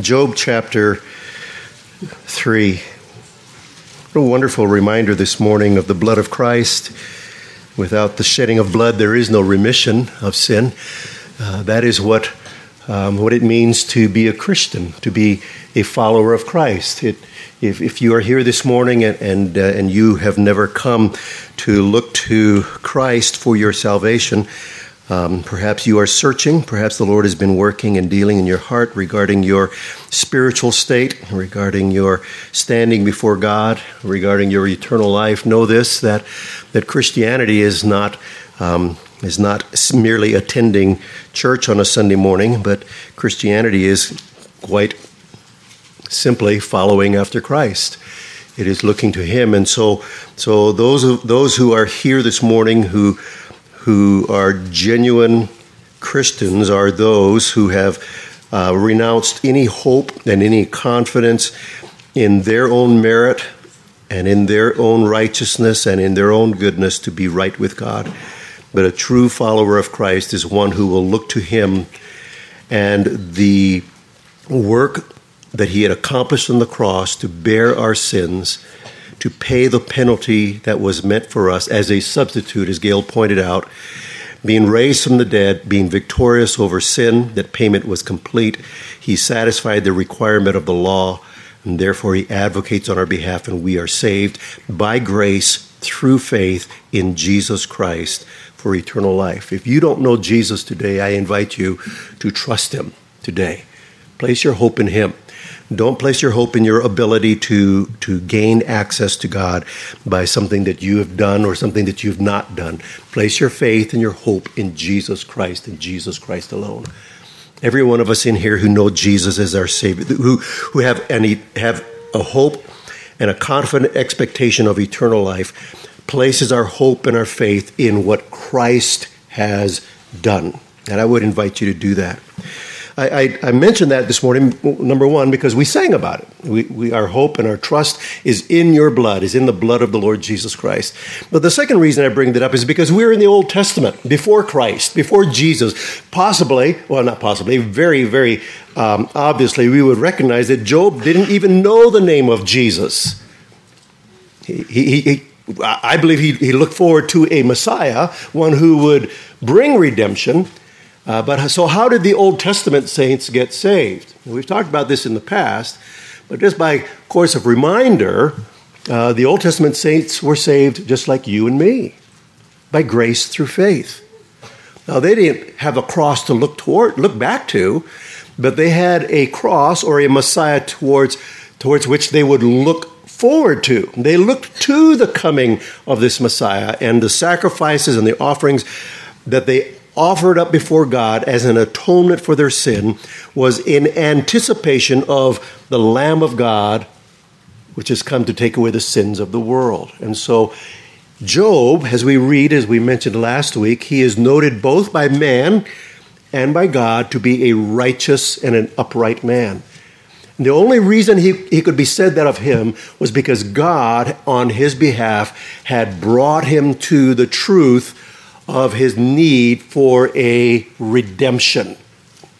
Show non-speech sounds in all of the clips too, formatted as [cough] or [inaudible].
Job chapter 3. What a wonderful reminder this morning of the blood of Christ. Without the shedding of blood, there is no remission of sin. Uh, that is what, um, what it means to be a Christian, to be a follower of Christ. It, if, if you are here this morning and, and, uh, and you have never come to look to Christ for your salvation, um, perhaps you are searching. Perhaps the Lord has been working and dealing in your heart regarding your spiritual state, regarding your standing before God, regarding your eternal life. Know this: that that Christianity is not um, is not merely attending church on a Sunday morning, but Christianity is quite simply following after Christ. It is looking to Him, and so so those those who are here this morning who who are genuine Christians are those who have uh, renounced any hope and any confidence in their own merit and in their own righteousness and in their own goodness to be right with God. But a true follower of Christ is one who will look to Him and the work that He had accomplished on the cross to bear our sins to pay the penalty that was meant for us as a substitute, as Gail pointed out, being raised from the dead, being victorious over sin, that payment was complete. He satisfied the requirement of the law, and therefore he advocates on our behalf, and we are saved by grace through faith in Jesus Christ for eternal life. If you don't know Jesus today, I invite you to trust him today. Place your hope in him. Don't place your hope in your ability to, to gain access to God by something that you have done or something that you've not done. Place your faith and your hope in Jesus Christ and Jesus Christ alone. Every one of us in here who know Jesus as our Savior, who, who have, any, have a hope and a confident expectation of eternal life, places our hope and our faith in what Christ has done. And I would invite you to do that. I, I, I, mentioned that this morning, number one, because we sang about it. We, we, our hope and our trust is in your blood, is in the blood of the Lord Jesus Christ. But the second reason I bring that up is because we're in the Old Testament, before Christ, before Jesus. Possibly, well, not possibly, very, very um, obviously, we would recognize that Job didn't even know the name of Jesus. He, he, he I believe he, he looked forward to a Messiah, one who would bring redemption uh, but so, how did the Old Testament saints get saved? We've talked about this in the past, but just by course of reminder, uh, the Old Testament saints were saved just like you and me, by grace through faith. Now, they didn't have a cross to look toward, look back to, but they had a cross or a Messiah towards, towards which they would look forward to. They looked to the coming of this Messiah and the sacrifices and the offerings that they offered up before God as an atonement for their sin was in anticipation of the Lamb of God, which has come to take away the sins of the world. And so, Job, as we read, as we mentioned last week, he is noted both by man and by God to be a righteous and an upright man. The only reason he, he could be said that of him was because God, on his behalf, had brought him to the truth of his need for a redemption.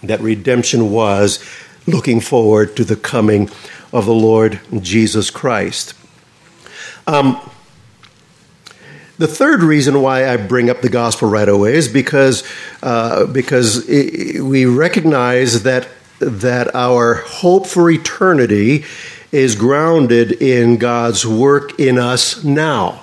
That redemption was looking forward to the coming of the Lord Jesus Christ. Um, the third reason why I bring up the gospel right away is because uh, because it, we recognize that that our hope for eternity is grounded in God's work in us now.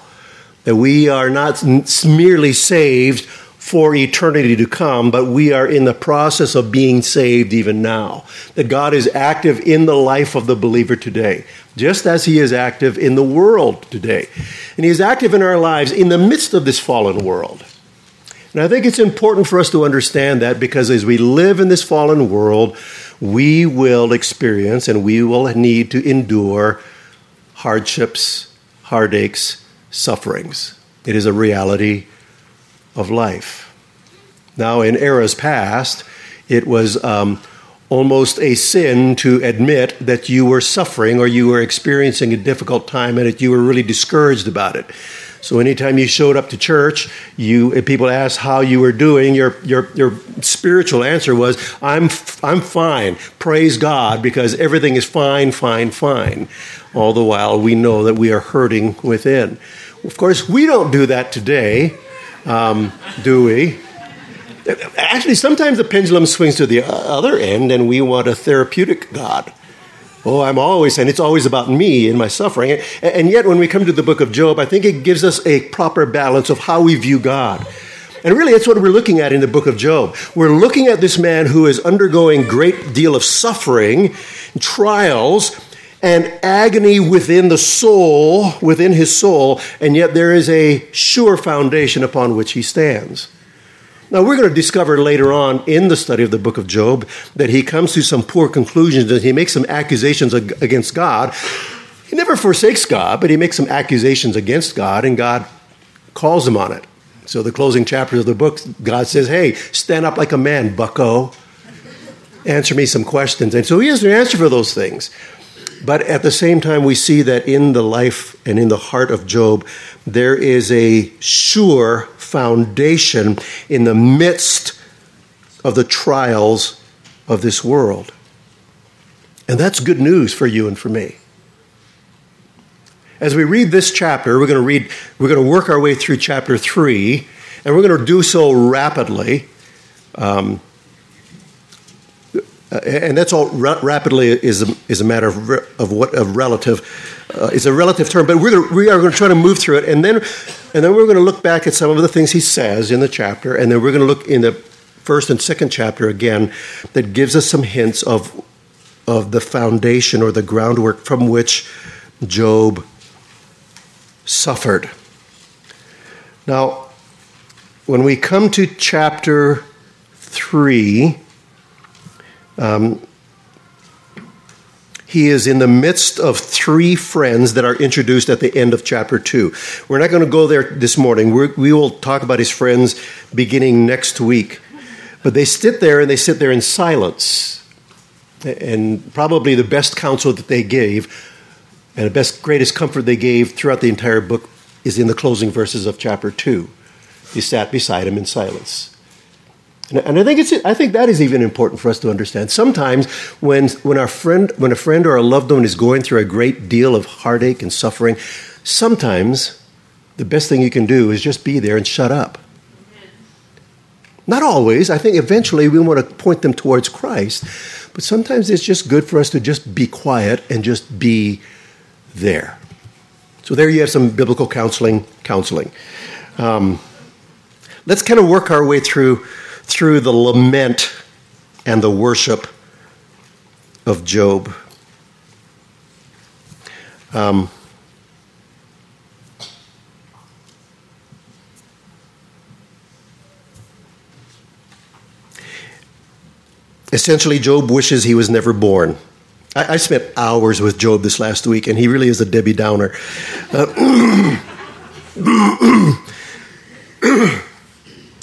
That we are not merely saved for eternity to come, but we are in the process of being saved even now. That God is active in the life of the believer today, just as He is active in the world today. And He is active in our lives in the midst of this fallen world. And I think it's important for us to understand that because as we live in this fallen world, we will experience and we will need to endure hardships, heartaches, sufferings. It is a reality of life. Now, in eras past, it was um, almost a sin to admit that you were suffering or you were experiencing a difficult time and that you were really discouraged about it. So anytime you showed up to church, you people asked how you were doing, your your your spiritual answer was, "I'm I'm fine. Praise God, because everything is fine, fine, fine." All the while, we know that we are hurting within. Of course, we don't do that today, um, do we? Actually, sometimes the pendulum swings to the other end, and we want a therapeutic God. Oh, I'm always saying it's always about me and my suffering. And yet, when we come to the book of Job, I think it gives us a proper balance of how we view God. And really, that's what we're looking at in the book of Job. We're looking at this man who is undergoing great deal of suffering, trials, and agony within the soul, within his soul, and yet there is a sure foundation upon which he stands. Now, we're going to discover later on in the study of the book of Job that he comes to some poor conclusions and he makes some accusations against God. He never forsakes God, but he makes some accusations against God, and God calls him on it. So, the closing chapters of the book, God says, Hey, stand up like a man, bucko. Answer me some questions. And so he has an answer for those things. But at the same time, we see that in the life and in the heart of Job, there is a sure foundation in the midst of the trials of this world. And that's good news for you and for me. As we read this chapter, we're going to read, we're going to work our way through chapter three, and we're going to do so rapidly. Um, and that's all rapidly is a, is a matter of, of what of relative uh, is a relative term but we're gonna, we are going to try to move through it and then and then we're going to look back at some of the things he says in the chapter and then we're going to look in the first and second chapter again that gives us some hints of of the foundation or the groundwork from which Job suffered. Now when we come to chapter 3 um, he is in the midst of three friends that are introduced at the end of chapter 2. We're not going to go there this morning. We're, we will talk about his friends beginning next week. But they sit there and they sit there in silence. And probably the best counsel that they gave and the best, greatest comfort they gave throughout the entire book is in the closing verses of chapter 2. He sat beside him in silence. And I think it's I think that is even important for us to understand. Sometimes when when our friend when a friend or a loved one is going through a great deal of heartache and suffering, sometimes the best thing you can do is just be there and shut up. Not always. I think eventually we want to point them towards Christ, but sometimes it's just good for us to just be quiet and just be there. So there you have some biblical counseling. Counseling. Um, let's kind of work our way through through the lament and the worship of Job. Um, essentially, Job wishes he was never born. I, I, spent hours with Job this last week, and he really is a Debbie Downer. Uh, [clears throat] [clears throat]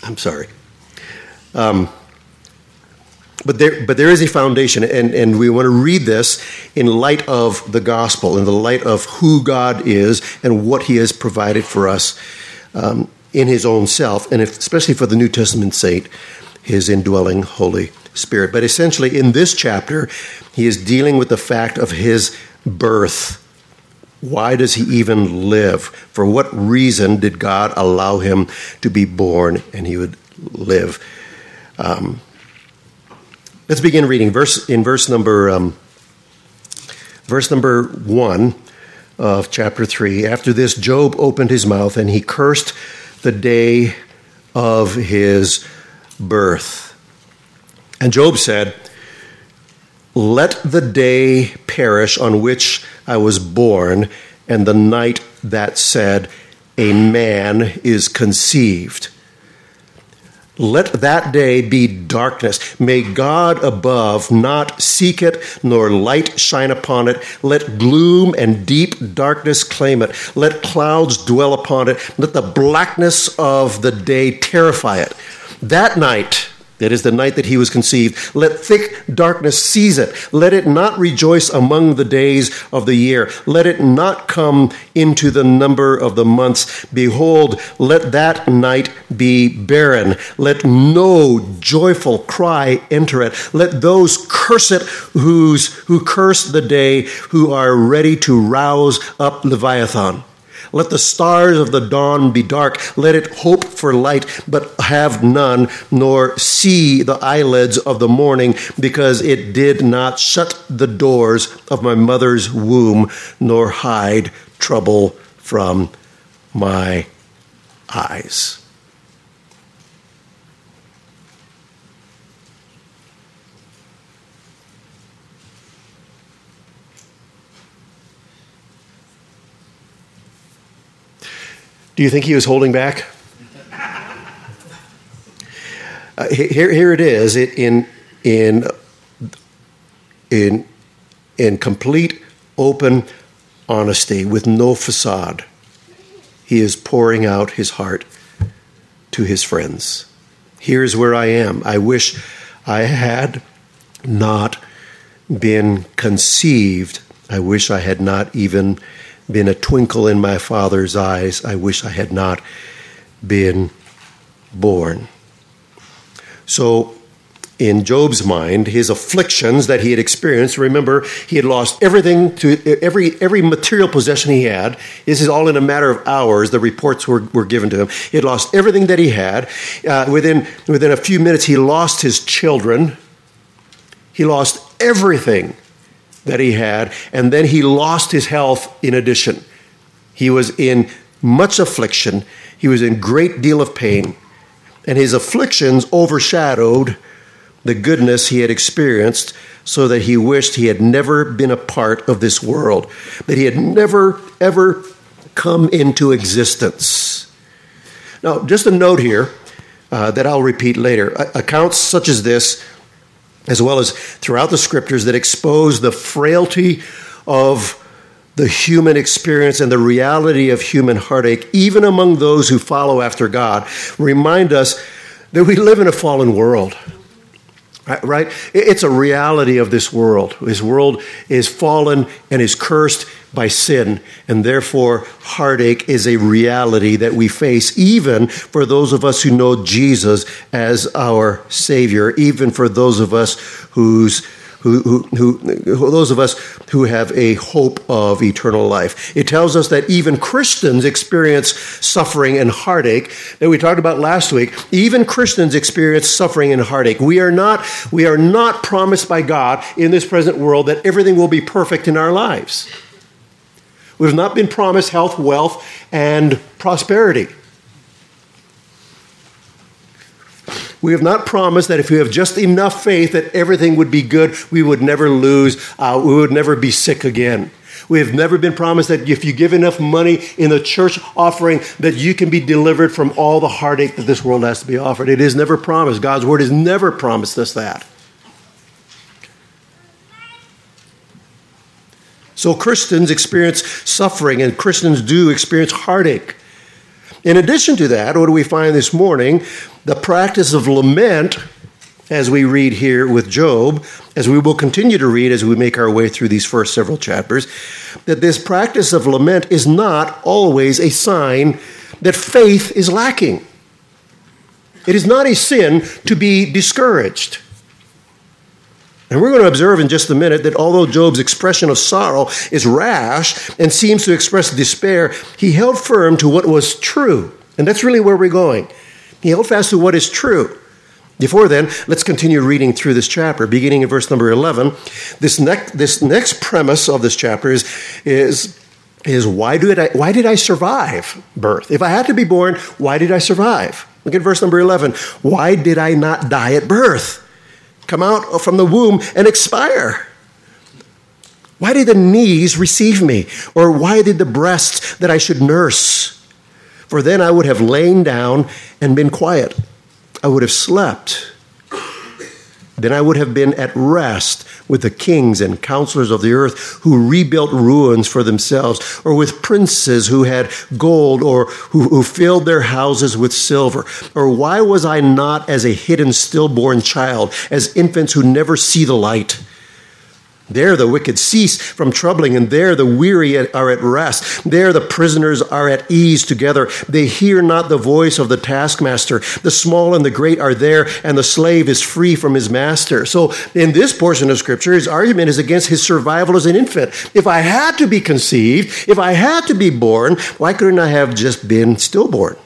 I'm sorry. Um, but there, but there is a foundation, and, and we want to read this in light of the gospel, in the light of who God is and what He has provided for us um, in His own self, and if, especially for the New Testament saint, His indwelling Holy Spirit. But essentially, in this chapter, he is dealing with the fact of His birth. Why does He even live? For what reason did God allow Him to be born and He would live? Um, let's begin reading verse in verse number um, verse number one of chapter three. After this, Job opened his mouth and he cursed the day of his birth. And Job said, Let the day perish on which I was born, and the night that said, A man is conceived. Let that day be darkness. May God above not seek it, nor light shine upon it. Let gloom and deep darkness claim it. Let clouds dwell upon it. Let the blackness of the day terrify it. That night, That is the night that he was conceived. Let thick darkness seize it. Let it not rejoice among the days of the year. Let it not come into the number of the months. Behold, let that night be barren. Let no joyful cry enter it. Let those curse it whose, who curse the day, who are ready to rouse up Leviathan. Let the stars of the dawn be dark. Let it hope for light, but have none, nor see the eyelids of the morning, because it did not shut the doors of my mother's womb, nor hide trouble from my eyes. Do you think he was holding back? Uh, here, here it is in, in, in, in complete open honesty with no facade. He is pouring out his heart to his friends. Here's where I am. I wish I had not been conceived. I wish I had not even been a twinkle in my father's eyes. I wish I had not been born. So, in Job's mind, his afflictions that he had experienced, remember, he had lost everything to every every material possession he had. This is all in a matter of hours. The reports were, were given to him. He had lost everything that he had. Uh, within, within a few minutes, he lost his children. He lost everything that he had, and then he lost his health in addition. He was in much affliction, he was in great deal of pain, and his afflictions overshadowed the goodness he had experienced so that he wished he had never been a part of this world, that he had never, ever come into existence. Now, just a note here uh, that I'll repeat later. Accounts such as this as well as throughout the scriptures that expose the frailty of the human experience and the reality of human heartache, even among those who follow after God, remind us that we live in a fallen world. Right? It's a reality of this world. This world is fallen and is cursed by sin, and therefore heartache is a reality that we face, even for those of us who know Jesus as our Savior, even for those of us whose who, who, who, those of us who have a hope of eternal life. It tells us that even Christians experience suffering and heartache that we talked about last week. Even Christians experience suffering and heartache. We are not, we are not promised by God in this present world that everything will be perfect in our lives. We've not been promised health, wealth, and prosperity. We have not promised that if we have just enough faith that everything would be good, we would never lose, uh, we would never be sick again. We have never been promised that if you give enough money in the church offering, that you can be delivered from all the heartache that this world has to be offered. It is never promised. God's word has never promised us that. So Christians experience suffering, and Christians do experience heartache. In addition to that, what do we find this morning? The practice of lament, as we read here with Job, as we will continue to read as we make our way through these first several chapters, that this practice of lament is not always a sign that faith is lacking. It is not a sin to be discouraged. And we're going to observe in just a minute that although Job's expression of sorrow is rash and seems to express despair, he held firm to what was true. And that's really where we're going. He held fast to what is true. Before then, let's continue reading through this chapter, beginning in verse number 11. This, next, this next premise of this chapter is, is, is why, did I, why did I survive birth? If I had to be born, why did I survive? Look at verse number 11. Why did I not die at birth? Come out from the womb and expire? Why did the knees receive me? Or why did the breasts that I should nurse? For then I would have lain down and been quiet. I would have slept. Then I would have been at rest with the kings and counselors of the earth who rebuilt ruins for themselves, or with princes who had gold, or who, who filled their houses with silver. Or why was I not as a hidden stillborn child, as infants who never see the light? There the wicked cease from troubling, and there the weary are at rest. There the prisoners are at ease together. They hear not the voice of the taskmaster. The small and the great are there, and the slave is free from his master. So, in this portion of Scripture, his argument is against his survival as an infant. If I had to be conceived, if I had to be born, why couldn't I have just been stillborn?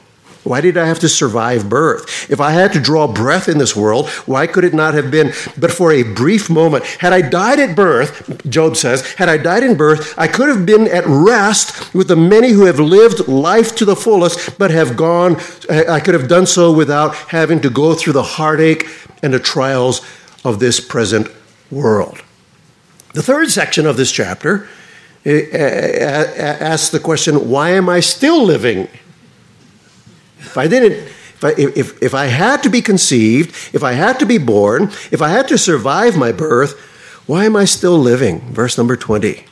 Why did I have to survive birth? If I had to draw breath in this world, why could it not have been but for a brief moment? Had I died at birth, Job says, had I died in birth, I could have been at rest with the many who have lived life to the fullest, but have gone, I could have done so without having to go through the heartache and the trials of this present world. The third section of this chapter eh, eh, eh, asks the question why am I still living? If I didn't, if I, if, if I had to be conceived, if I had to be born, if I had to survive my birth, why am I still living? Verse number 20.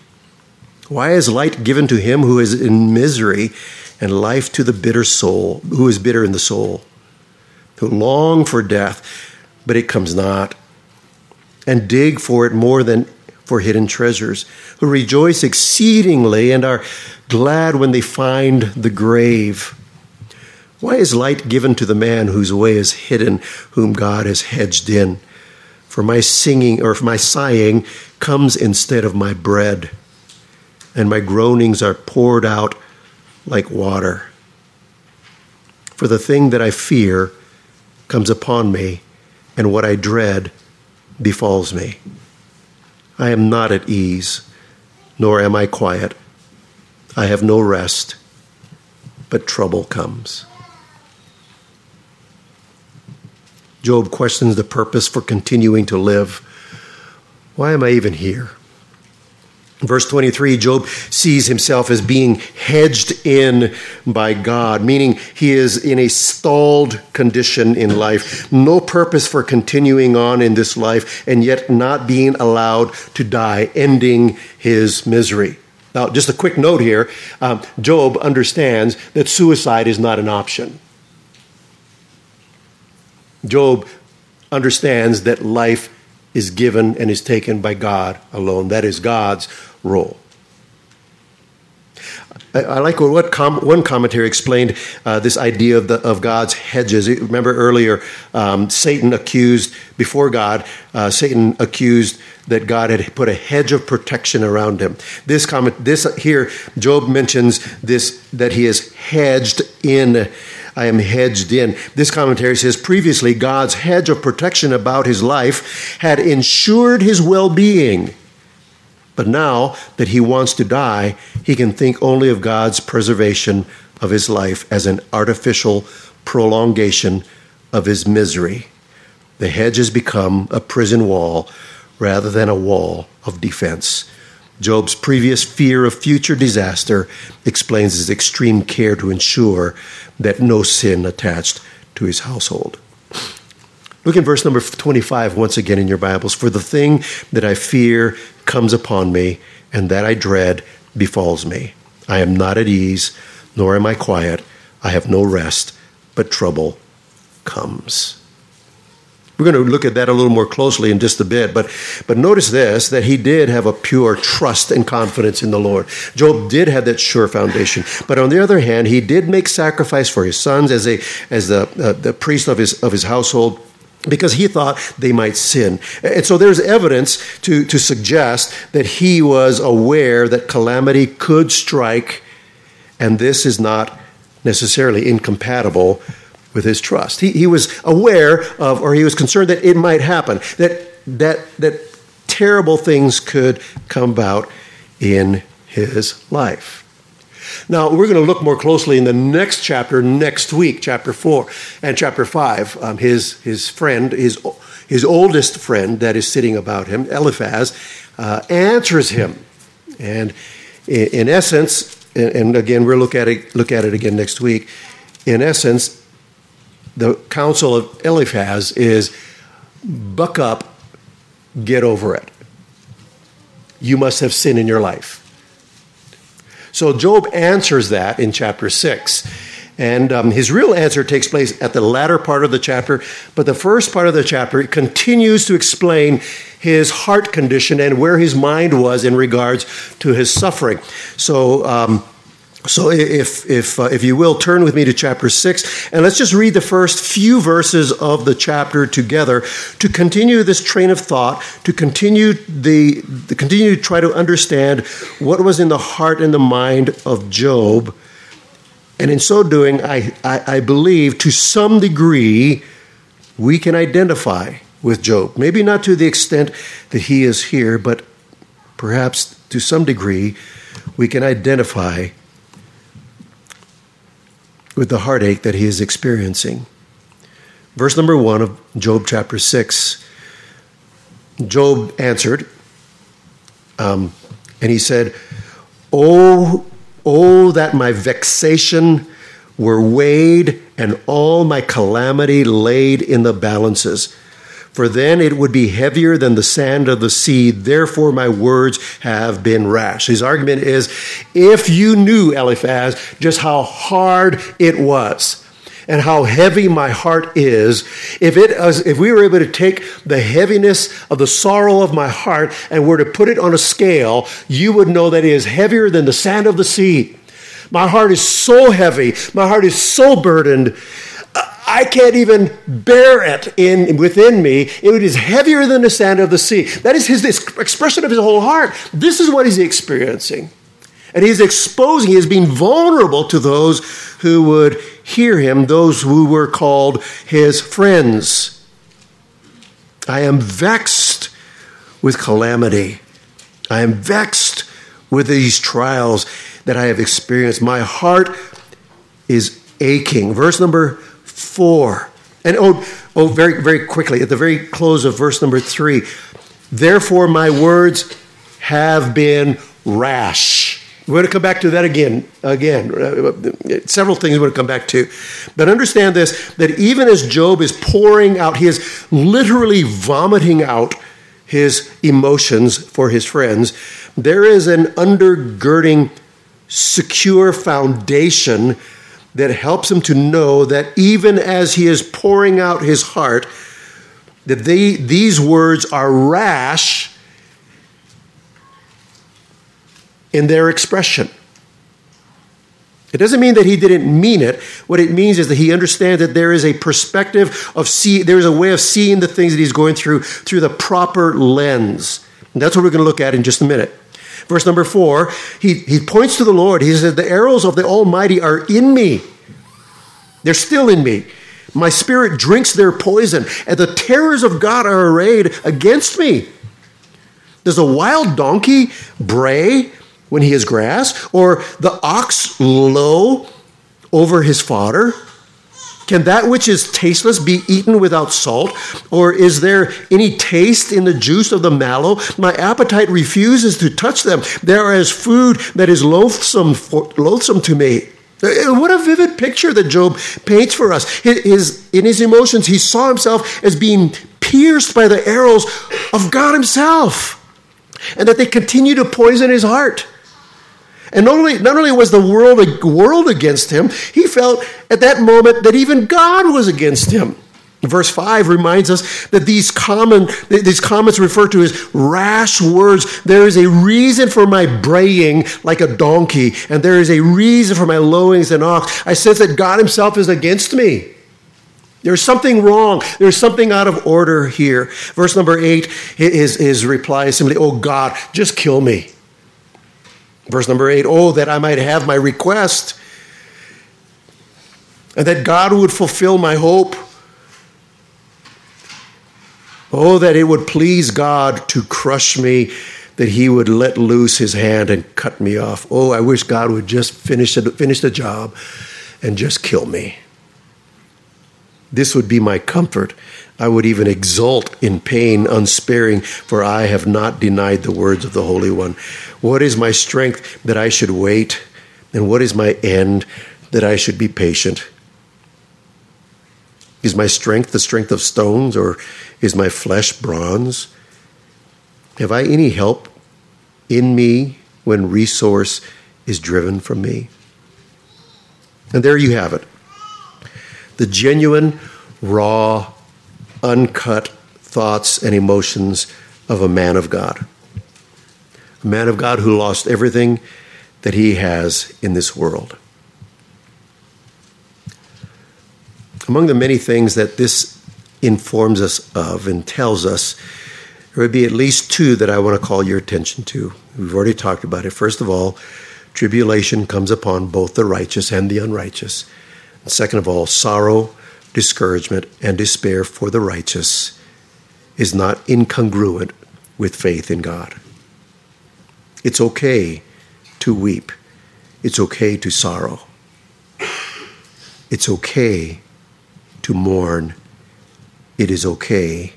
Why is light given to him who is in misery and life to the bitter soul, who is bitter in the soul, who long for death, but it comes not, and dig for it more than for hidden treasures, who rejoice exceedingly and are glad when they find the grave why is light given to the man whose way is hidden, whom God has hedged in? For my singing or my sighing comes instead of my bread, and my groanings are poured out like water. For the thing that I fear comes upon me, and what I dread befalls me. I am not at ease, nor am I quiet. I have no rest, but trouble comes. Job questions the purpose for continuing to live. Why am I even here? Verse 23, Job sees himself as being hedged in by God, meaning he is in a stalled condition in life, no purpose for continuing on in this life, and yet not being allowed to die, ending his misery. Now, just a quick note here um, Job understands that suicide is not an option. Job understands that life is given and is taken by God alone. That is God's role. I, like what one commentary explained uh, this idea of, the, of God's hedges. Remember earlier, um, Satan accused, before God, uh, Satan accused that God had put a hedge of protection around him. This comment, this here, Job mentions this that he is hedged in. I am hedged in. This commentary says previously God's hedge of protection about his life had ensured his well being. But now that he wants to die, he can think only of God's preservation of his life as an artificial prolongation of his misery. The hedge has become a prison wall rather than a wall of defense. Job's previous fear of future disaster explains his extreme care to ensure that no sin attached to his household. Look in verse number 25 once again in your Bibles. For the thing that I fear comes upon me, and that I dread befalls me. I am not at ease, nor am I quiet. I have no rest, but trouble comes. We're going to look at that a little more closely in just a bit, but, but notice this that he did have a pure trust and confidence in the Lord. Job did have that sure foundation, but on the other hand, he did make sacrifice for his sons as, a, as the, uh, the priest of his, of his household because he thought they might sin. And so there's evidence to, to suggest that he was aware that calamity could strike, and this is not necessarily incompatible with his trust. He, he was aware of, or he was concerned that it might happen, that, that, that terrible things could come about in his life. Now, we're going to look more closely in the next chapter next week, chapter 4 and chapter 5. Um, his, his friend, his, his oldest friend that is sitting about him, Eliphaz, uh, answers him. And in, in essence, and, and again, we'll look at, it, look at it again next week. In essence, the counsel of Eliphaz is buck up get over it. You must have sin in your life. So Job answers that in chapter 6. And um, his real answer takes place at the latter part of the chapter, but the first part of the chapter continues to explain his heart condition and where his mind was in regards to his suffering. So, um, so if if uh, if you will turn with me to chapter 6 and let's just read the first few verses of the chapter together to continue this train of thought to continue the, the continue to try to understand what was in the heart and the mind of Job and in so doing, I, I, I, believe to some degree we can identify with Job. Maybe not to the extent that he is here, but perhaps to some degree we can identify with the heartache that he is experiencing. Verse number one of Job chapter 6 Job answered, um, and he said, Oh, Oh, that my vexation were weighed and all my calamity laid in the balances. For then it would be heavier than the sand of the sea. Therefore, my words have been rash. His argument is if you knew, Eliphaz, just how hard it was and how heavy my heart is, if it if we were able to take the heaviness of the sorrow of my heart and were to put it on a scale, you would know that it is heavier than the sand of the sea. My heart is so heavy. My heart is so burdened. I can't even bear it in within me. It is heavier than the sand of the sea. That is his expression of his whole heart. This is what he's experiencing. And he's exposing, he is being vulnerable to those who would hear him, those who were called his friends. I am vexed with calamity. I am vexed with these trials that I have experienced. My heart is aching. Verse number four. And oh, oh, very, very quickly, at the very close of verse number three. Therefore, my words have been rash. We're going to come back to that again. Again, uh, several things we're going to come back to. But understand this that even as Job is pouring out, he is literally vomiting out his emotions for his friends, there is an undergirding, secure foundation that helps him to know that even as he is pouring out his heart, that they, these words are rash in their expression. It doesn't mean that he didn't mean it. What it means is that he understands that there is a perspective of see, there is a way of seeing the things that he's going through through the proper lens. And that's what we're going to look at in just a minute. Verse number four, he, he points to the Lord. He says, The arrows of the Almighty are in me. They're still in me. My spirit drinks their poison, and the terrors of God are arrayed against me. Does a wild donkey bray when he is grass, or the ox low over his fodder? Can that which is tasteless be eaten without salt? Or is there any taste in the juice of the mallow? My appetite refuses to touch them. They are as food that is loathsome, for, loathsome to me. Uh, what a vivid picture that Job paints for us. His, in his emotions, he saw himself as being pierced by the arrows of God Himself, and that they continue to poison his heart. And not only, not only was the world, a world against him, he felt at that moment that even God was against him. Verse 5 reminds us that these, common, these comments refer to as rash words. There is a reason for my braying like a donkey, and there is a reason for my lowing as an ox. I sense that God Himself is against me. There's something wrong. There's something out of order here. Verse number 8, his, his reply is simply, Oh God, just kill me. Verse number eight, oh, that I might have my request, and that God would fulfill my hope. Oh, that it would please God to crush me, that He would let loose His hand and cut me off. Oh, I wish God would just finish, it, finish the job and just kill me. This would be my comfort. I would even exult in pain unsparing, for I have not denied the words of the Holy One. What is my strength that I should wait? And what is my end that I should be patient? Is my strength the strength of stones, or is my flesh bronze? Have I any help in me when resource is driven from me? And there you have it the genuine, raw, uncut thoughts and emotions of a man of God. A man of God who lost everything that he has in this world. Among the many things that this informs us of and tells us, there would be at least two that I want to call your attention to. We've already talked about it. First of all, tribulation comes upon both the righteous and the unrighteous. And second of all, sorrow, discouragement, and despair for the righteous is not incongruent with faith in God. It's okay to weep, it's okay to sorrow, it's okay to mourn, it is okay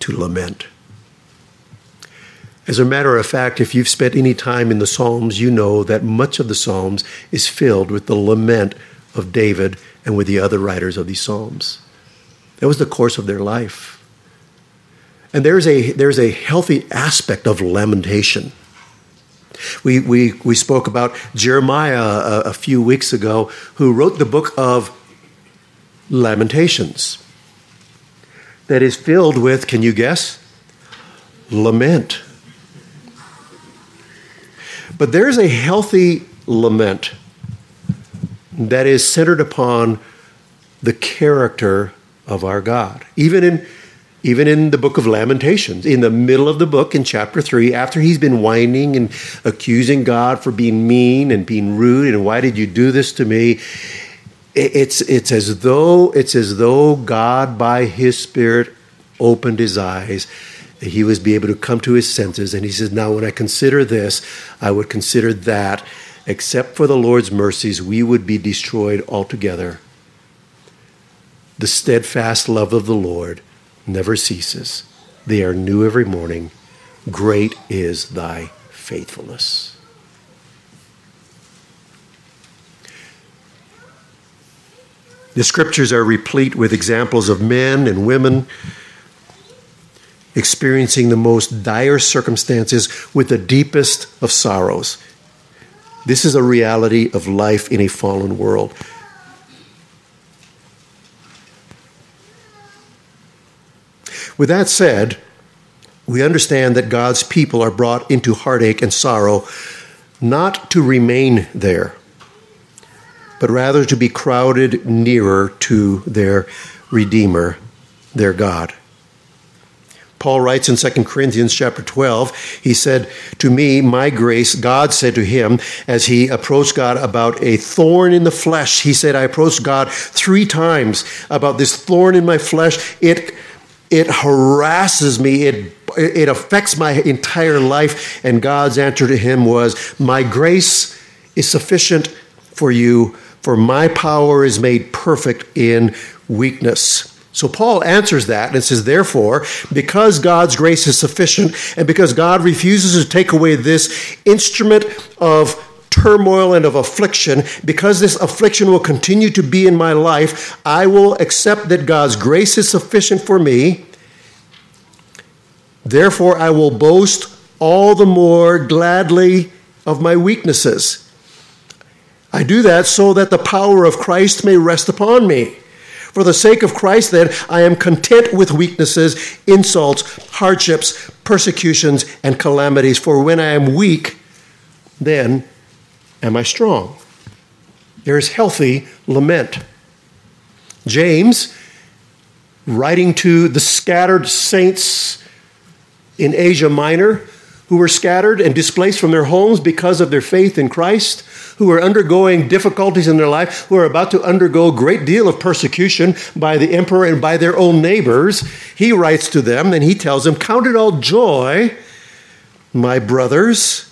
to lament. As a matter of fact, if you've spent any time in the Psalms, you know that much of the Psalms is filled with the lament of David and with the other writers of these Psalms. That was the course of their life. And there's a, there's a healthy aspect of lamentation. We, we, we spoke about Jeremiah a, a few weeks ago, who wrote the book of Lamentations, that is filled with, can you guess? Lament. But there's a healthy lament that is centered upon the character of our God. Even in even in the book of Lamentations, in the middle of the book, in chapter 3, after he's been whining and accusing God for being mean and being rude and why did you do this to me? It's, it's, as though, it's as though God, by his Spirit, opened his eyes. He was be able to come to his senses. And he says, Now, when I consider this, I would consider that. Except for the Lord's mercies, we would be destroyed altogether. The steadfast love of the Lord never ceases. They are new every morning. Great is thy faithfulness. The scriptures are replete with examples of men and women experiencing the most dire circumstances with the deepest of sorrows. This is a reality of life in a fallen world. With that said, we understand that God's people are brought into heartache and sorrow not to remain there, but rather to be crowded nearer to their Redeemer, their God. Paul writes in 2 Corinthians chapter 12, he said, To me, my grace, God said to him as he approached God about a thorn in the flesh. He said, I approached God three times about this thorn in my flesh. It it harasses me. It, it affects my entire life. And God's answer to him was, My grace is sufficient for you, for my power is made perfect in weakness. So Paul answers that and says, Therefore, because God's grace is sufficient, and because God refuses to take away this instrument of turmoil and of affliction, because this affliction will continue to be in my life, I will accept that God's grace is sufficient for me. Therefore, I will boast all the more gladly of my weaknesses. I do that so that the power of Christ may rest upon me. For the sake of Christ, then, I am content with weaknesses, insults, hardships, persecutions, and calamities. For when I am weak, then am I strong. There is healthy lament. James, writing to the scattered saints in Asia Minor, who were scattered and displaced from their homes because of their faith in Christ, who are undergoing difficulties in their life, who are about to undergo a great deal of persecution by the emperor and by their own neighbors, he writes to them and he tells them, Count it all joy, my brothers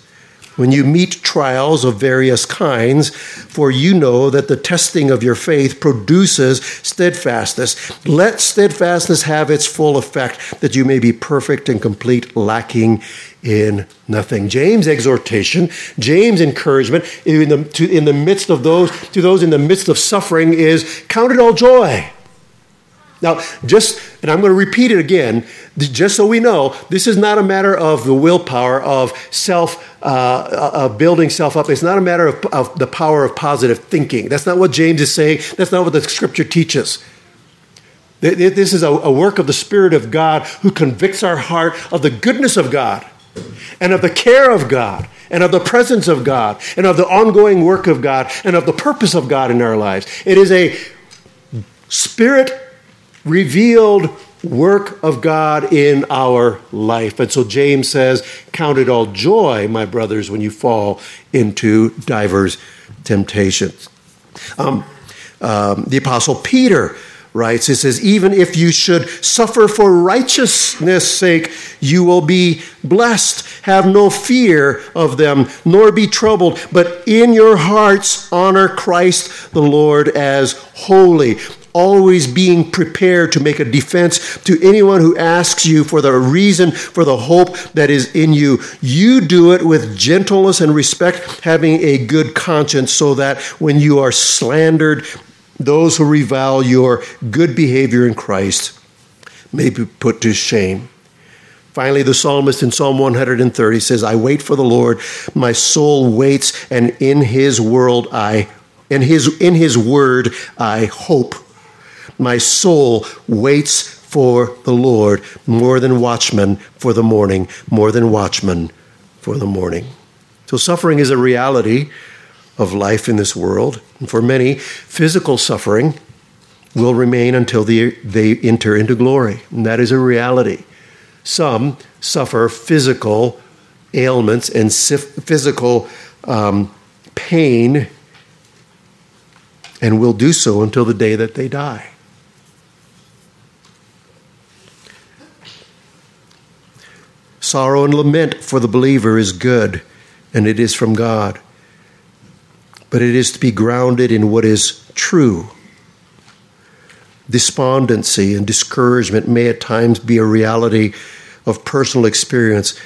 when you meet trials of various kinds, for you know that the testing of your faith produces steadfastness. Let steadfastness have its full effect, that you may be perfect and complete, lacking in nothing. James' exhortation, James' encouragement in the, to, in the midst of those, to those in the midst of suffering is count it all joy. Now, just, and I'm going to repeat it again, just so we know, this is not a matter of the willpower of self, uh, of building self up. It's not a matter of, of the power of positive thinking. That's not what James is saying. That's not what the scripture teaches. This is a work of the Spirit of God who convicts our heart of the goodness of God and of the care of God and of the presence of God and of the ongoing work of God and of the purpose of God in our lives. It is a spirit revealed work of God in our life. And so James says, Count it all joy, my brothers, when you fall into divers temptations. Um, um, the Apostle Peter writes, it says, Even if you should suffer for righteousness' sake, you will be blessed. Have no fear of them, nor be troubled, but in your hearts honor Christ the Lord as holy. Always being prepared to make a defense to anyone who asks you for the reason for the hope that is in you. You do it with gentleness and respect, having a good conscience, so that when you are slandered those who revile your good behavior in Christ may be put to shame. Finally, the psalmist in Psalm 130 says, I wait for the Lord, my soul waits, and in his world I in his in his word I hope. My soul waits for the Lord more than watchmen for the morning, more than watchmen for the morning. So suffering is a reality of life in this world. And for many, physical suffering will remain until they, they enter into glory. And that is a reality. Some suffer physical ailments and physical um, pain and will do so until the day that they die. Sorrow and lament for the believer is good, and it is from God but it is to be grounded in what is true. Despondency and discouragement may at times be a reality of personal experience,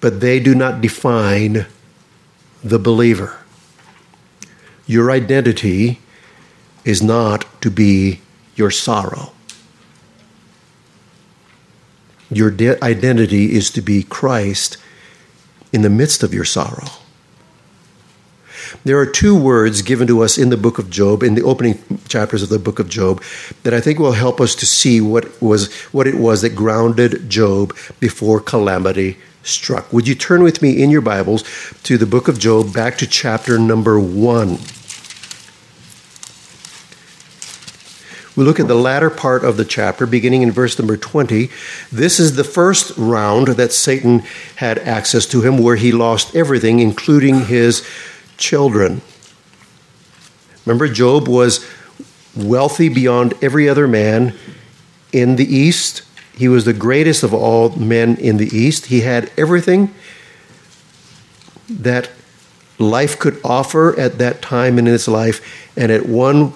but they do not define the believer. Your identity is not to be your sorrow. Your de- identity is to be Christ in the midst of your sorrow. There are two words given to us in the book of Job, in the opening chapters of the book of Job, that I think will help us to see what was what it was that grounded Job before calamity struck. Would you turn with me in your Bibles to the book of Job, back to chapter number one? We look at the latter part of the chapter, beginning in verse number 20. This is the first round that Satan had access to him, where he lost everything, including his children. Remember, Job was wealthy beyond every other man in the East. He was the greatest of all men in the East. He had everything that life could offer at that time in his life, and at one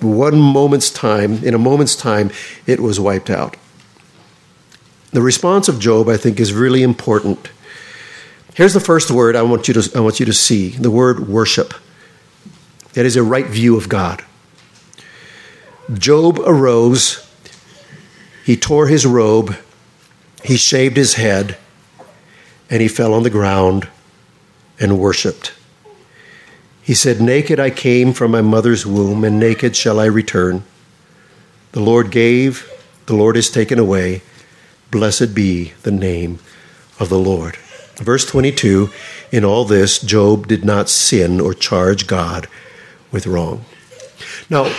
one moment's time, in a moment's time, it was wiped out. The response of Job, I think, is really important. Here's the first word I want you to, I want you to see the word worship. That is a right view of God. Job arose, he tore his robe, he shaved his head, and he fell on the ground and worshiped. He said, Naked I came from my mother's womb, and naked shall I return. The Lord gave, the Lord has taken away. Blessed be the name of the Lord. Verse 22 In all this, Job did not sin or charge God with wrong. Now,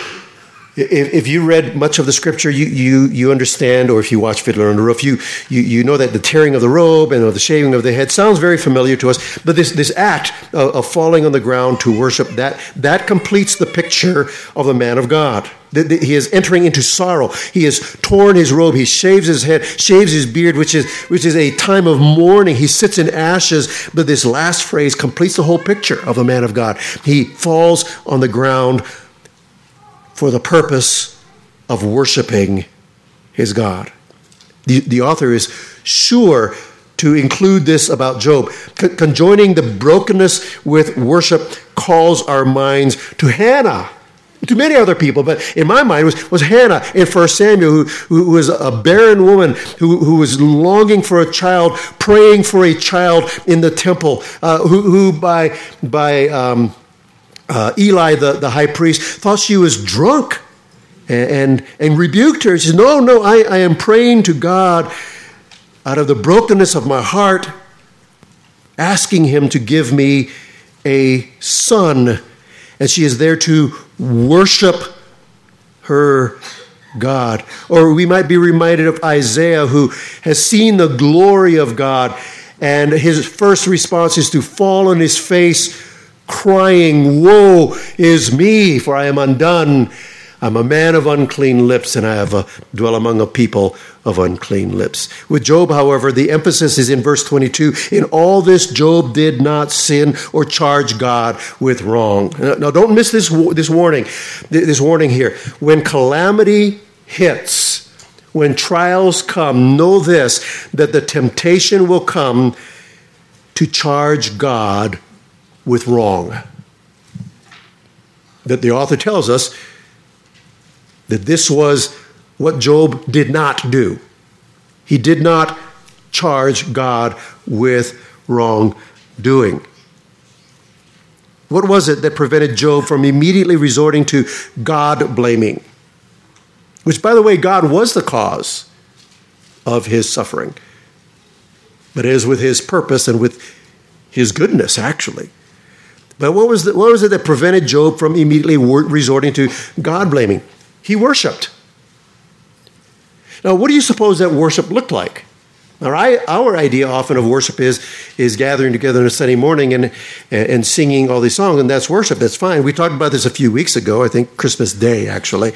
if, you read much of the scripture, you, you, you understand, or if you watch Fiddler on the Roof, you, you, you know that the tearing of the robe and the shaving of the head sounds very familiar to us. But this, this act of, of falling on the ground to worship, that, that completes the picture of the man of God. He is entering into sorrow. He has torn his robe. He shaves his head, shaves his beard, which is, which is a time of mourning. He sits in ashes. But this last phrase completes the whole picture of the man of God. He falls on the ground for the purpose of worshiping his God. The, the author is sure to include this about Job. conjoining the brokenness with worship calls our minds to Hannah to many other people, but in my mind was, was Hannah in 1 Samuel, who, who was a barren woman who, who was longing for a child, praying for a child in the temple, uh, who, who by, by um, uh, Eli, the, the high priest, thought she was drunk and, and, and rebuked her. She said, No, no, I, I am praying to God out of the brokenness of my heart, asking Him to give me a son. And she is there to worship her God. Or we might be reminded of Isaiah, who has seen the glory of God, and his first response is to fall on his face, crying, Woe is me, for I am undone I'm a man of unclean lips, and I have a, dwell among a people of unclean lips. With Job, however, the emphasis is in verse 22. In all this, Job did not sin or charge God with wrong. Now, don't miss this, this warning, this warning here. When calamity hits, when trials come, know this that the temptation will come to charge God with wrong. That the author tells us that this was what Job did not do. He did not charge God with wrongdoing. What was it that prevented Job from immediately resorting to God blaming? Which, by the way, God was the cause of his suffering, but it is with his purpose and with his goodness, actually. But what was, the, what was it that prevented Job from immediately resorting to God blaming? he worshiped. Now, what do you suppose that worship looked like? Our, our idea often of worship is, is gathering together on a Sunday morning and, and singing all these songs, and that's worship. That's fine. We talked about this a few weeks ago, I think Christmas Day, actually.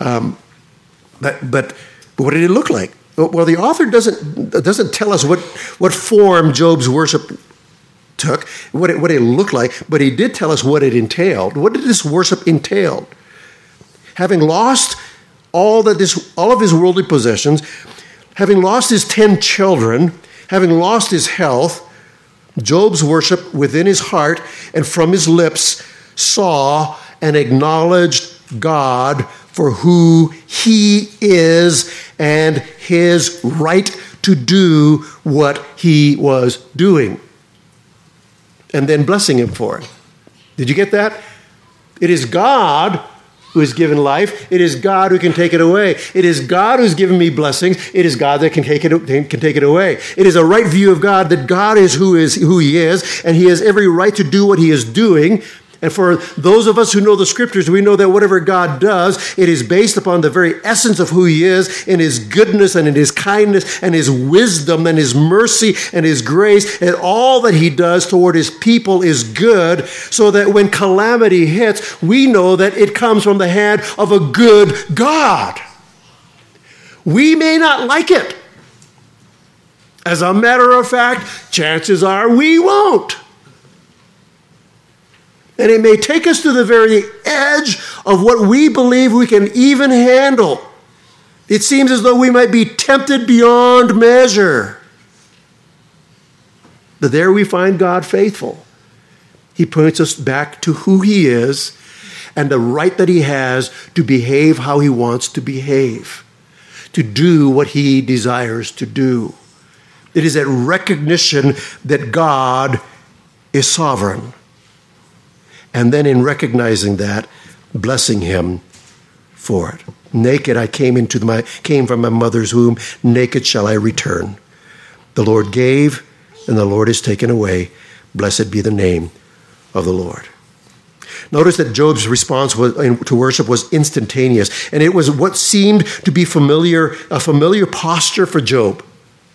Um, but, but, but what did it look like? Well, the author doesn't, doesn't tell us what, what form Job's worship took, what it, what it looked like, but he did tell us what it entailed. What did this worship entail? having lost all that this all of his worldly possessions, having lost his 10 children, having lost his health, Job's worship within his heart and from his lips saw and acknowledged God for who he is and his right to do what he was doing. And then blessing him for it. Did you get that? It is God who has given life. It is God who can take it away. It is God who's given me blessings. It is God that can take it, can take it away. It is a right view of God that God is who is who He is, and He has every right to do what He is doing. And for those of us who know the scriptures, we know that whatever God does, it is based upon the very essence of who He is in His goodness and in His kindness and His wisdom and His mercy and His grace. And all that He does toward His people is good, so that when calamity hits, we know that it comes from the hand of a good God. We may not like it. As a matter of fact, chances are we won't. And it may take us to the very edge of what we believe we can even handle. It seems as though we might be tempted beyond measure. But there we find God faithful. He points us back to who He is and the right that He has to behave how He wants to behave, to do what He desires to do. It is that recognition that God is sovereign. And then in recognizing that, blessing him for it. Naked I came into my came from my mother's womb, naked shall I return. The Lord gave, and the Lord is taken away. Blessed be the name of the Lord. Notice that Job's response was, to worship was instantaneous, and it was what seemed to be familiar, a familiar posture for Job.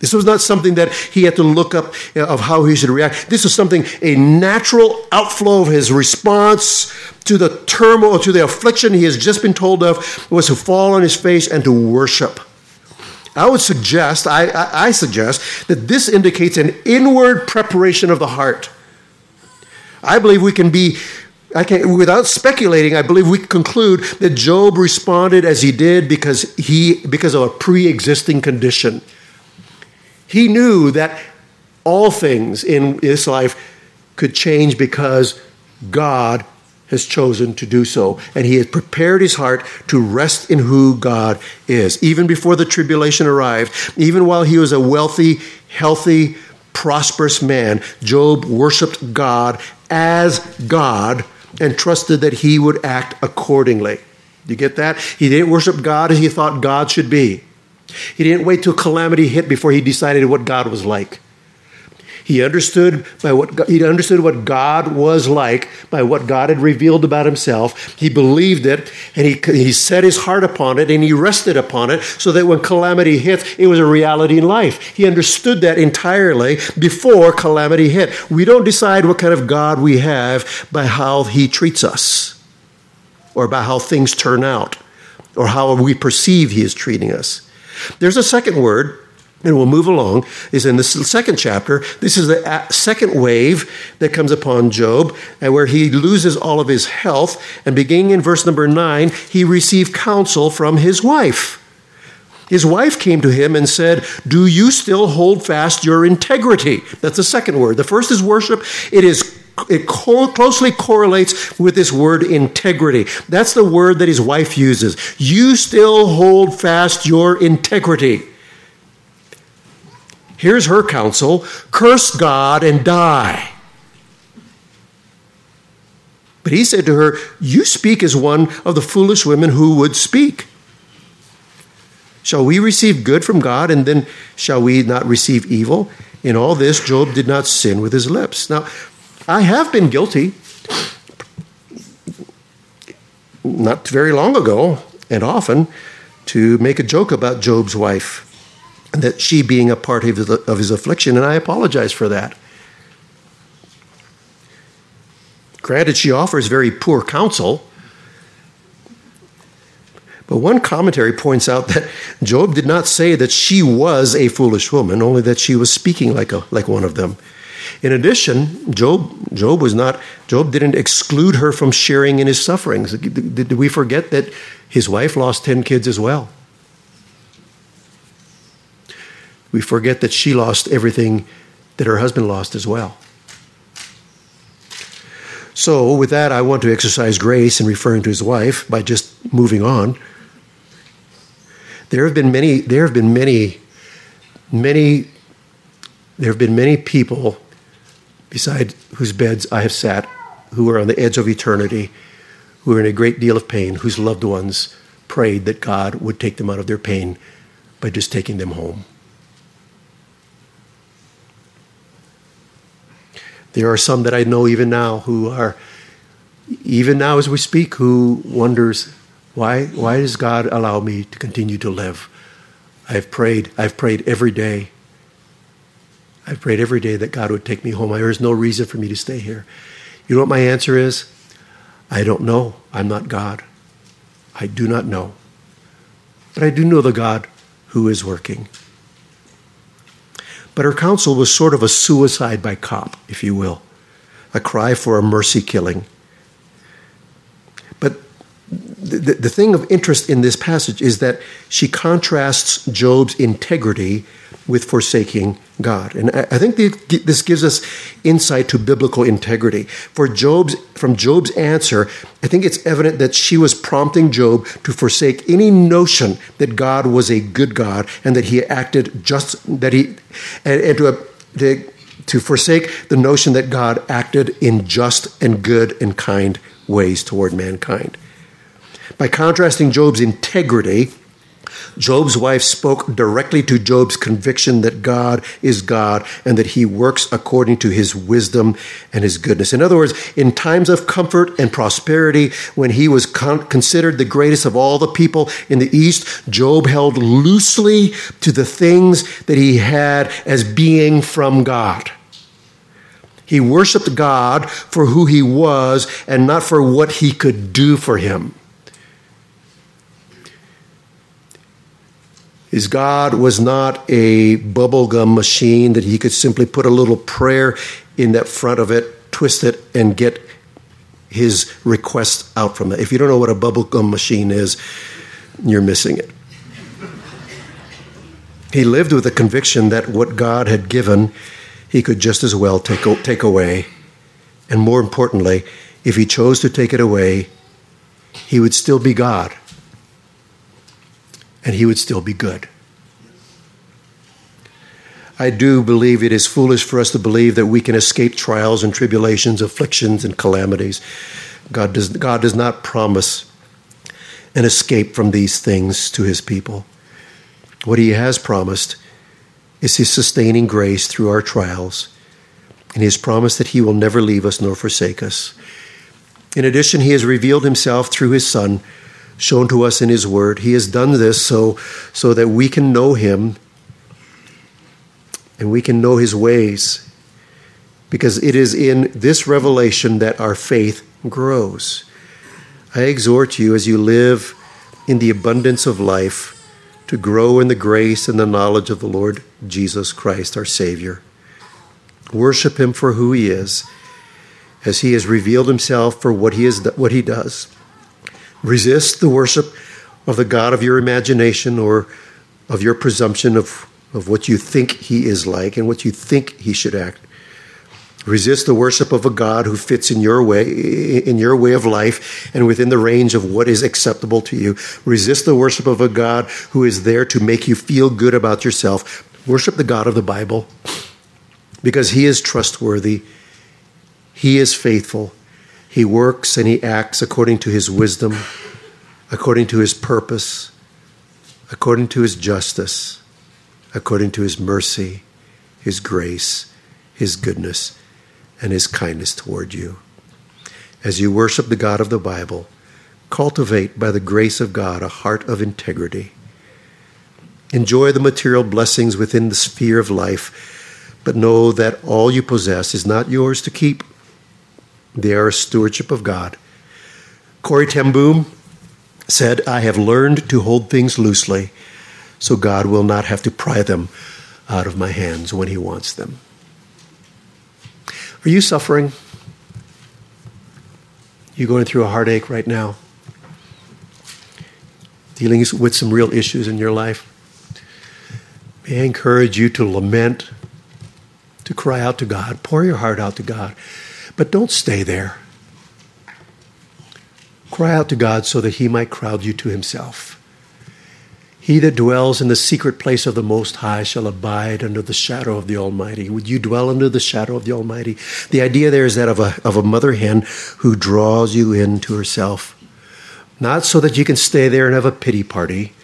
This was not something that he had to look up uh, of how he should react. This was something, a natural outflow of his response to the turmoil, to the affliction he has just been told of, was to fall on his face and to worship. I would suggest, I, I, I suggest, that this indicates an inward preparation of the heart. I believe we can be I can, without speculating, I believe we conclude that Job responded as he did because he because of a pre-existing condition. He knew that all things in his life could change because God has chosen to do so, and he has prepared his heart to rest in who God is. Even before the tribulation arrived, even while he was a wealthy, healthy, prosperous man, Job worshiped God as God and trusted that he would act accordingly. You get that? He didn't worship God as he thought God should be. He didn't wait till calamity hit before he decided what God was like. He understood by what he understood what God was like by what God had revealed about himself. He believed it and he, he set his heart upon it and he rested upon it so that when calamity hit, it was a reality in life. He understood that entirely before calamity hit. We don't decide what kind of God we have by how he treats us or by how things turn out or how we perceive he is treating us. There's a second word and we'll move along, is in the second chapter. This is the uh, second wave that comes upon Job, and where he loses all of his health. And beginning in verse number nine, he received counsel from his wife. His wife came to him and said, Do you still hold fast your integrity? That's the second word. The first is worship. It is it co- closely correlates with this word integrity. That's the word that his wife uses. You still hold fast your integrity. Here's her counsel curse God and die. But he said to her, You speak as one of the foolish women who would speak. Shall we receive good from God and then shall we not receive evil? In all this, Job did not sin with his lips. Now, I have been guilty not very long ago and often to make a joke about Job's wife and that she being a part of his, of his affliction, and I apologize for that. Granted, she offers very poor counsel. But one commentary points out that Job did not say that she was a foolish woman, only that she was speaking like, a, like one of them. In addition, Job, Job was not, Job didn't exclude her from sharing in his sufferings. Did, we forget that his wife lost 10 kids as well? we forget that she lost everything that her husband lost as well. So, with that, I want to exercise grace in referring to his wife by just moving on. There have been many, there have been many, many, there have been many people beside whose beds I have sat who are on the edge of eternity, who are in a great deal of pain, whose loved ones prayed that God would take them out of their pain by just taking them home. There are some that I know even now who are, even now as we speak, who wonders, why, why does God allow me to continue to live? I've prayed, I've prayed every day. I've prayed every day that God would take me home. There is no reason for me to stay here. You know what my answer is? I don't know. I'm not God. I do not know. But I do know the God who is working. But her counsel was sort of a suicide by cop, if you will, a cry for a mercy killing. But the, the thing of interest in this passage is that she contrasts Job's integrity with forsaking God. And I think this gives us insight to biblical integrity. For Job's, from Job's answer, I think it's evident that she was prompting Job to forsake any notion that God was a good God and that he acted just, that he, and, and to, uh, to, to forsake the notion that God acted in just and good and kind ways toward mankind. By contrasting Job's integrity, Job's wife spoke directly to Job's conviction that God is God and that he works according to his wisdom and his goodness. In other words, in times of comfort and prosperity, when he was con- considered the greatest of all the people in the East, Job held loosely to the things that he had as being from God. He worshiped God for who he was and not for what he could do for him. His God was not a bubblegum machine that he could simply put a little prayer in that front of it, twist it, and get his request out from it. If you don't know what a bubblegum machine is, you're missing it. He lived with the conviction that what God had given, he could just as well take, take away. And more importantly, if he chose to take it away, he would still be God and he would still be good. I do believe it is foolish for us to believe that we can escape trials and tribulations, afflictions and calamities. God does, God does not promise an escape from these things to his people. What he has promised is his sustaining grace through our trials, and he has promised that he will never leave us nor forsake us. In addition, he has revealed himself through his Son, shown to us in his word. He has done this so, so that we can know him and we can know his ways, because it is in this revelation that our faith grows. I exhort you as you live in the abundance of life to grow in the grace and the knowledge of the Lord Jesus Christ, our Savior. Worship Him for who He is, as He has revealed Himself for what He is, what He does. Resist the worship of the God of your imagination or of your presumption of, of what you think He is like and what you think He should act. Resist the worship of a God who fits in your way, in your way of life and within the range of what is acceptable to you. Resist the worship of a God who is there to make you feel good about yourself. Worship the God of the Bible because he is trustworthy. He is faithful. He works and he acts according to his wisdom, according to his purpose, according to his justice, according to his mercy, his grace, his goodness and his kindness toward you. As you worship the God of the Bible, cultivate by the grace of God a heart of integrity. Enjoy the material blessings within the sphere of life, but know that all you possess is not yours to keep. They are a stewardship of God. Corrie ten Boom said, I have learned to hold things loosely, so God will not have to pry them out of my hands when He wants them. Are you suffering? You going through a heartache right now? Dealing with some real issues in your life? May I encourage you to lament, to cry out to God, pour your heart out to God, but don't stay there. Cry out to God so that He might crowd you to Himself. He that dwells in the secret place of the Most High shall abide under the shadow of the Almighty. Would you dwell under the shadow of the Almighty? The idea there is that of a, of a mother hen who draws you into herself. Not so that you can stay there and have a pity party,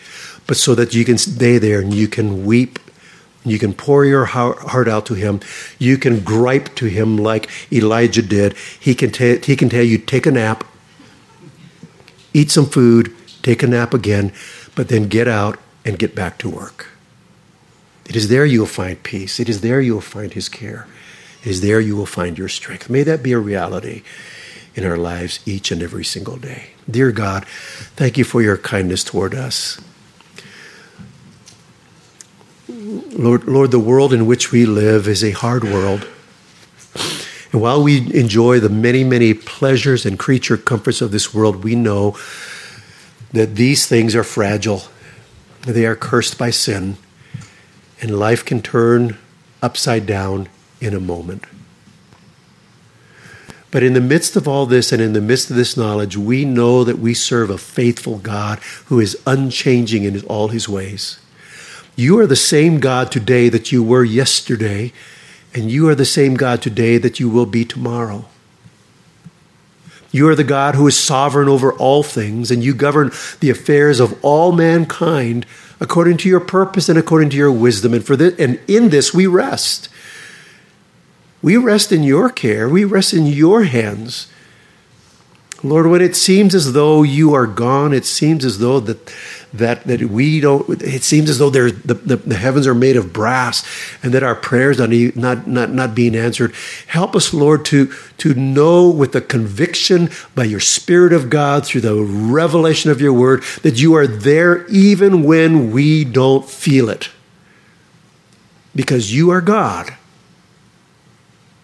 but so that you can stay there and you can weep. You can pour your heart out to him. You can gripe to him like Elijah did. He can, t- he can tell you, take a nap, eat some food, take a nap again but then get out and get back to work. It is there you will find peace. It is there you will find His care. It is there you will find your strength. May that be a reality in our lives each and every single day. Dear God, thank you for your kindness toward us. Lord, Lord, the world in which we live is a hard world. And while we enjoy the many, many pleasures and creature comforts of this world, we know that these things are fragile, they are cursed by sin, and life can turn upside down in a moment. But in the midst of all this and in the midst of this knowledge, we know that we serve a faithful God who is unchanging in all his ways. You are the same God today that you were yesterday, and you are the same God today that you will be tomorrow. You are the God who is sovereign over all things, and you govern the affairs of all mankind according to your purpose and according to your wisdom. And for this, and in this we rest. We rest in your care. We rest in your hands. Lord, when it seems as though you are gone, it seems as though that that that we don't. It seems as though the, the, the heavens are made of brass, and that our prayers are not not not being answered. Help us, Lord, to to know with the conviction by your Spirit of God through the revelation of your Word that you are there even when we don't feel it, because you are God,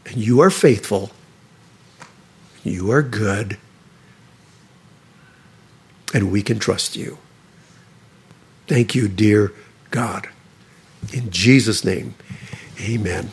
and you are faithful. You are good and we can trust you. Thank you, dear God. In Jesus' name, amen.